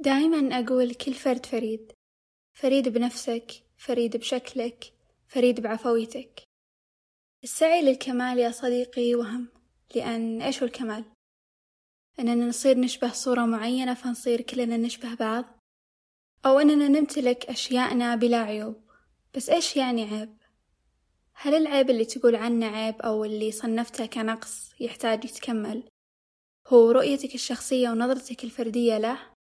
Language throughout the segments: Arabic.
دائما أقول كل فرد فريد. فريد بنفسك فريد بشكلك فريد بعفويتك. السعي للكمال يا صديقي وهم لأن إيش هو الكمال؟ أننا نصير نشبه صورة معينة فنصير كلنا نشبه بعض؟ أو أننا نمتلك أشياءنا بلا عيوب. بس إيش يعني عيب؟ هل العيب اللي تقول عنه عيب أو اللي صنفته كنقص يحتاج يتكمل؟ هو رؤيتك الشخصية ونظرتك الفردية له؟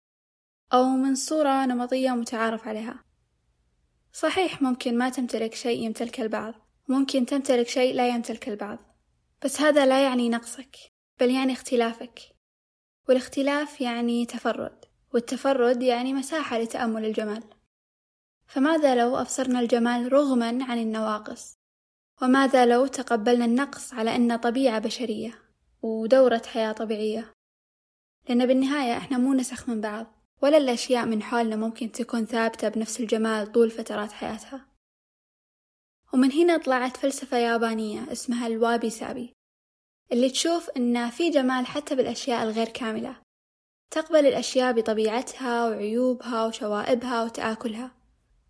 أو من صورة نمطية متعارف عليها. صحيح ممكن ما تمتلك شيء يمتلكه البعض. ممكن تمتلك شيء لا يمتلك البعض. بس هذا لا يعني نقصك بل يعني اختلافك. والاختلاف يعني تفرد والتفرد يعني مساحة لتأمل الجمال. فماذا لو أبصرنا الجمال رغما عن النواقص؟ وماذا لو تقبلنا النقص على أنه طبيعة بشرية ودورة حياة طبيعية؟ لأن بالنهاية إحنا مو نسخ من بعض. ولا الأشياء من حولنا ممكن تكون ثابتة بنفس الجمال طول فترات حياتها. ومن هنا طلعت فلسفة يابانية اسمها الوابي سابي اللي تشوف إن في جمال حتى بالأشياء الغير كاملة تقبل الأشياء بطبيعتها وعيوبها وشوائبها وتآكلها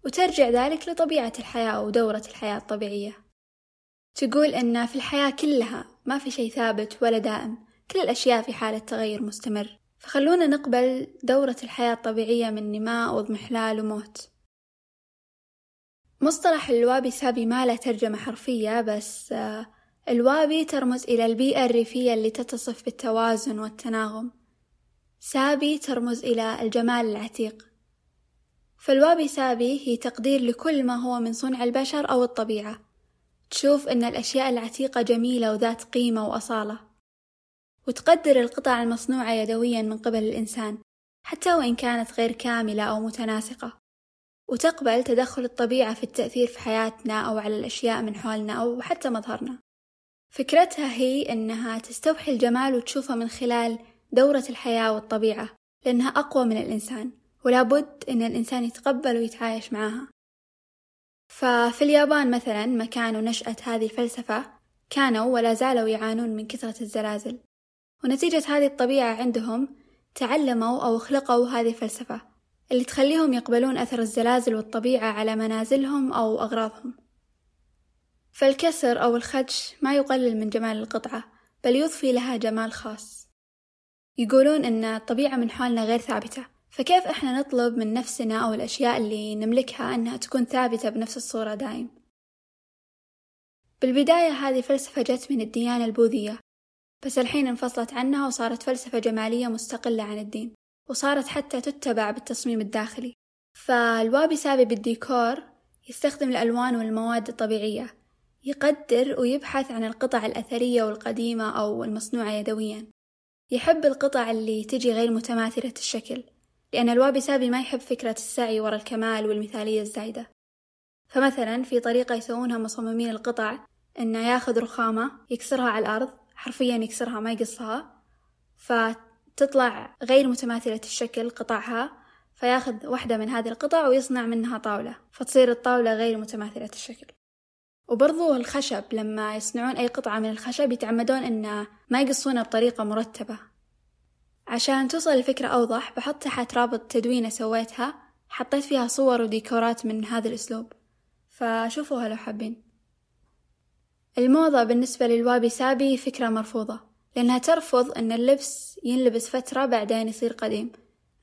وترجع ذلك لطبيعة الحياة ودورة الحياة الطبيعية. تقول إن في الحياة كلها ما في شيء ثابت ولا دائم كل الأشياء في حالة تغير مستمر. فخلونا نقبل دورة الحياة الطبيعية من نماء واضمحلال وموت. مصطلح الوابي سابي ما له ترجمة حرفية بس آه، الوابي ترمز إلى البيئة الريفية اللي تتصف بالتوازن والتناغم. سابي ترمز إلى الجمال العتيق. فالوابي سابي هي تقدير لكل ما هو من صنع البشر أو الطبيعة. تشوف أن الأشياء العتيقة جميلة وذات قيمة وأصالة. وتقدر القطع المصنوعة يدويا من قبل الإنسان حتى وإن كانت غير كاملة أو متناسقة. وتقبل تدخل الطبيعة في التأثير في حياتنا أو على الأشياء من حولنا أو حتى مظهرنا. فكرتها هي أنها تستوحي الجمال وتشوفه من خلال دورة الحياة والطبيعة لأنها أقوى من الإنسان ولا بد أن الإنسان يتقبل ويتعايش معها. ففي اليابان مثلا مكان نشأة هذه الفلسفة كانوا ولا زالوا يعانون من كثرة الزلازل. ونتيجة هذه الطبيعة عندهم تعلموا أو خلقوا هذه الفلسفة اللي تخليهم يقبلون أثر الزلازل والطبيعة على منازلهم أو أغراضهم. فالكسر أو الخدش ما يقلل من جمال القطعة بل يضفي لها جمال خاص. يقولون أن الطبيعة من حولنا غير ثابتة فكيف إحنا نطلب من نفسنا أو الأشياء اللي نملكها أنها تكون ثابتة بنفس الصورة دايم؟ بالبداية هذه فلسفة جت من الديانة البوذية بس الحين انفصلت عنها وصارت فلسفة جمالية مستقلة عن الدين وصارت حتى تتبع بالتصميم الداخلي. فالوابي سابي بالديكور يستخدم الألوان والمواد الطبيعية يقدر ويبحث عن القطع الأثرية والقديمة أو المصنوعة يدويا. يحب القطع اللي تجي غير متماثلة الشكل لأن الوابي سابي ما يحب فكرة السعي ورا الكمال والمثالية الزايدة. فمثلا في طريقة يسوونها مصممين القطع إنه ياخذ رخامة يكسرها على الأرض حرفيا يكسرها ما يقصها. فتطلع غير متماثلة الشكل قطعها فياخذ واحدة من هذه القطع ويصنع منها طاولة فتصير الطاولة غير متماثلة الشكل. وبرضو الخشب لما يصنعون أي قطعة من الخشب يتعمدون إنه ما يقصونها بطريقة مرتبة. عشان توصل الفكرة أوضح بحط تحت رابط تدوينة سويتها حطيت فيها صور وديكورات من هذا الأسلوب. فشوفوها لو حابين. الموضة بالنسبة للوابي سابي فكرة مرفوضة لأنها ترفض أن اللبس ينلبس فترة بعدين يصير قديم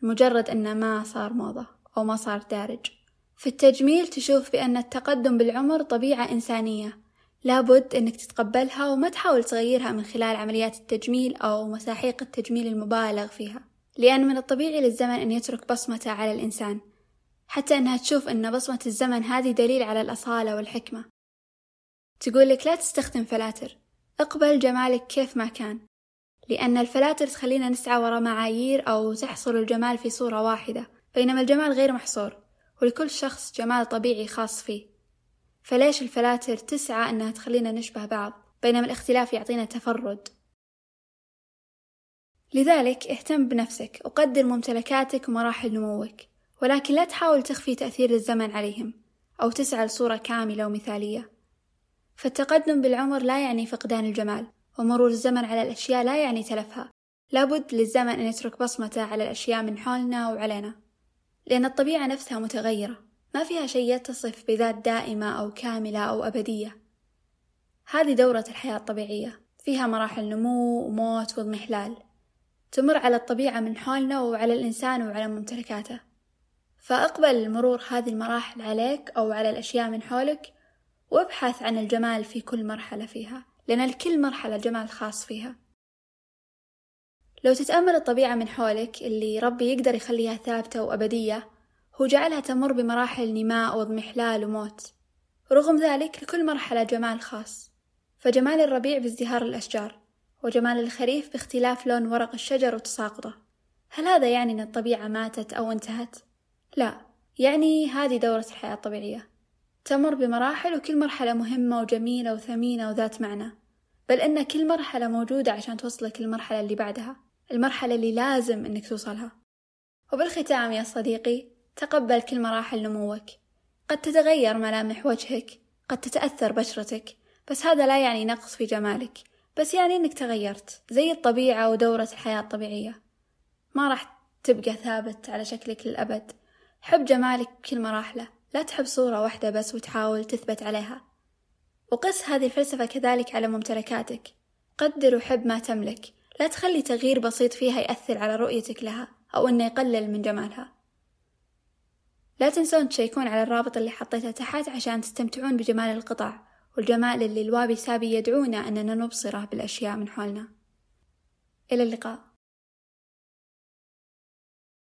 مجرد أنه ما صار موضة أو ما صار دارج. في التجميل تشوف بأن التقدم بالعمر طبيعة إنسانية لابد أنك تتقبلها وما تحاول تغيرها من خلال عمليات التجميل أو مساحيق التجميل المبالغ فيها لأن من الطبيعي للزمن أن يترك بصمته على الإنسان حتى أنها تشوف أن بصمة الزمن هذه دليل على الأصالة والحكمة. تقول لك لا تستخدم فلاتر. اقبل جمالك كيف ما كان. لأن الفلاتر تخلينا نسعى وراء معايير أو تحصر الجمال في صورة واحدة بينما الجمال غير محصور ولكل شخص جمال طبيعي خاص فيه. فليش الفلاتر تسعى أنها تخلينا نشبه بعض بينما الاختلاف يعطينا تفرد؟ لذلك اهتم بنفسك وقدر ممتلكاتك ومراحل نموك ولكن لا تحاول تخفي تأثير الزمن عليهم أو تسعى لصورة كاملة ومثالية. فالتقدم بالعمر لا يعني فقدان الجمال ومرور الزمن على الأشياء لا يعني تلفها. لابد للزمن أن يترك بصمته على الأشياء من حولنا وعلينا لأن الطبيعة نفسها متغيرة. ما فيها شيء يتصف بذات دائمة أو كاملة أو أبدية. هذه دورة الحياة الطبيعية. فيها مراحل نمو وموت واضمحلال تمر على الطبيعة من حولنا وعلى الإنسان وعلى ممتلكاته. فأقبل مرور هذه المراحل عليك أو على الأشياء من حولك وابحث عن الجمال في كل مرحلة فيها لأن لكل مرحلة جمال خاص فيها. لو تتأمل الطبيعة من حولك اللي ربي يقدر يخليها ثابتة وأبدية هو جعلها تمر بمراحل نماء واضمحلال وموت. رغم ذلك لكل مرحلة جمال خاص. فجمال الربيع بازدهار الأشجار وجمال الخريف باختلاف لون ورق الشجر وتساقطه. هل هذا يعني أن الطبيعة ماتت أو انتهت؟ لا يعني هذه دورة الحياة الطبيعية. تمر بمراحل وكل مرحلة مهمة وجميلة وثمينة وذات معنى. بل أن كل مرحلة موجودة عشان توصلك للمرحلة اللي بعدها المرحلة اللي لازم أنك توصلها. وبالختام يا صديقي تقبل كل مراحل نموك. قد تتغير ملامح وجهك قد تتأثر بشرتك بس هذا لا يعني نقص في جمالك بس يعني إنك تغيرت زي الطبيعة ودورة الحياة الطبيعية. ما راح تبقى ثابت على شكلك للأبد. حب جمالك بكل مراحله. لا تحب صورة واحدة بس وتحاول تثبت عليها. وقس هذه الفلسفة كذلك على ممتلكاتك. قدر وحب ما تملك. لا تخلي تغيير بسيط فيها يأثر على رؤيتك لها أو إنه يقلل من جمالها. لا تنسون تشيكون على الرابط اللي حطيته تحت عشان تستمتعون بجمال القطع والجمال اللي الوابي سابي يدعونا أننا نبصره بالأشياء من حولنا. إلى اللقاء.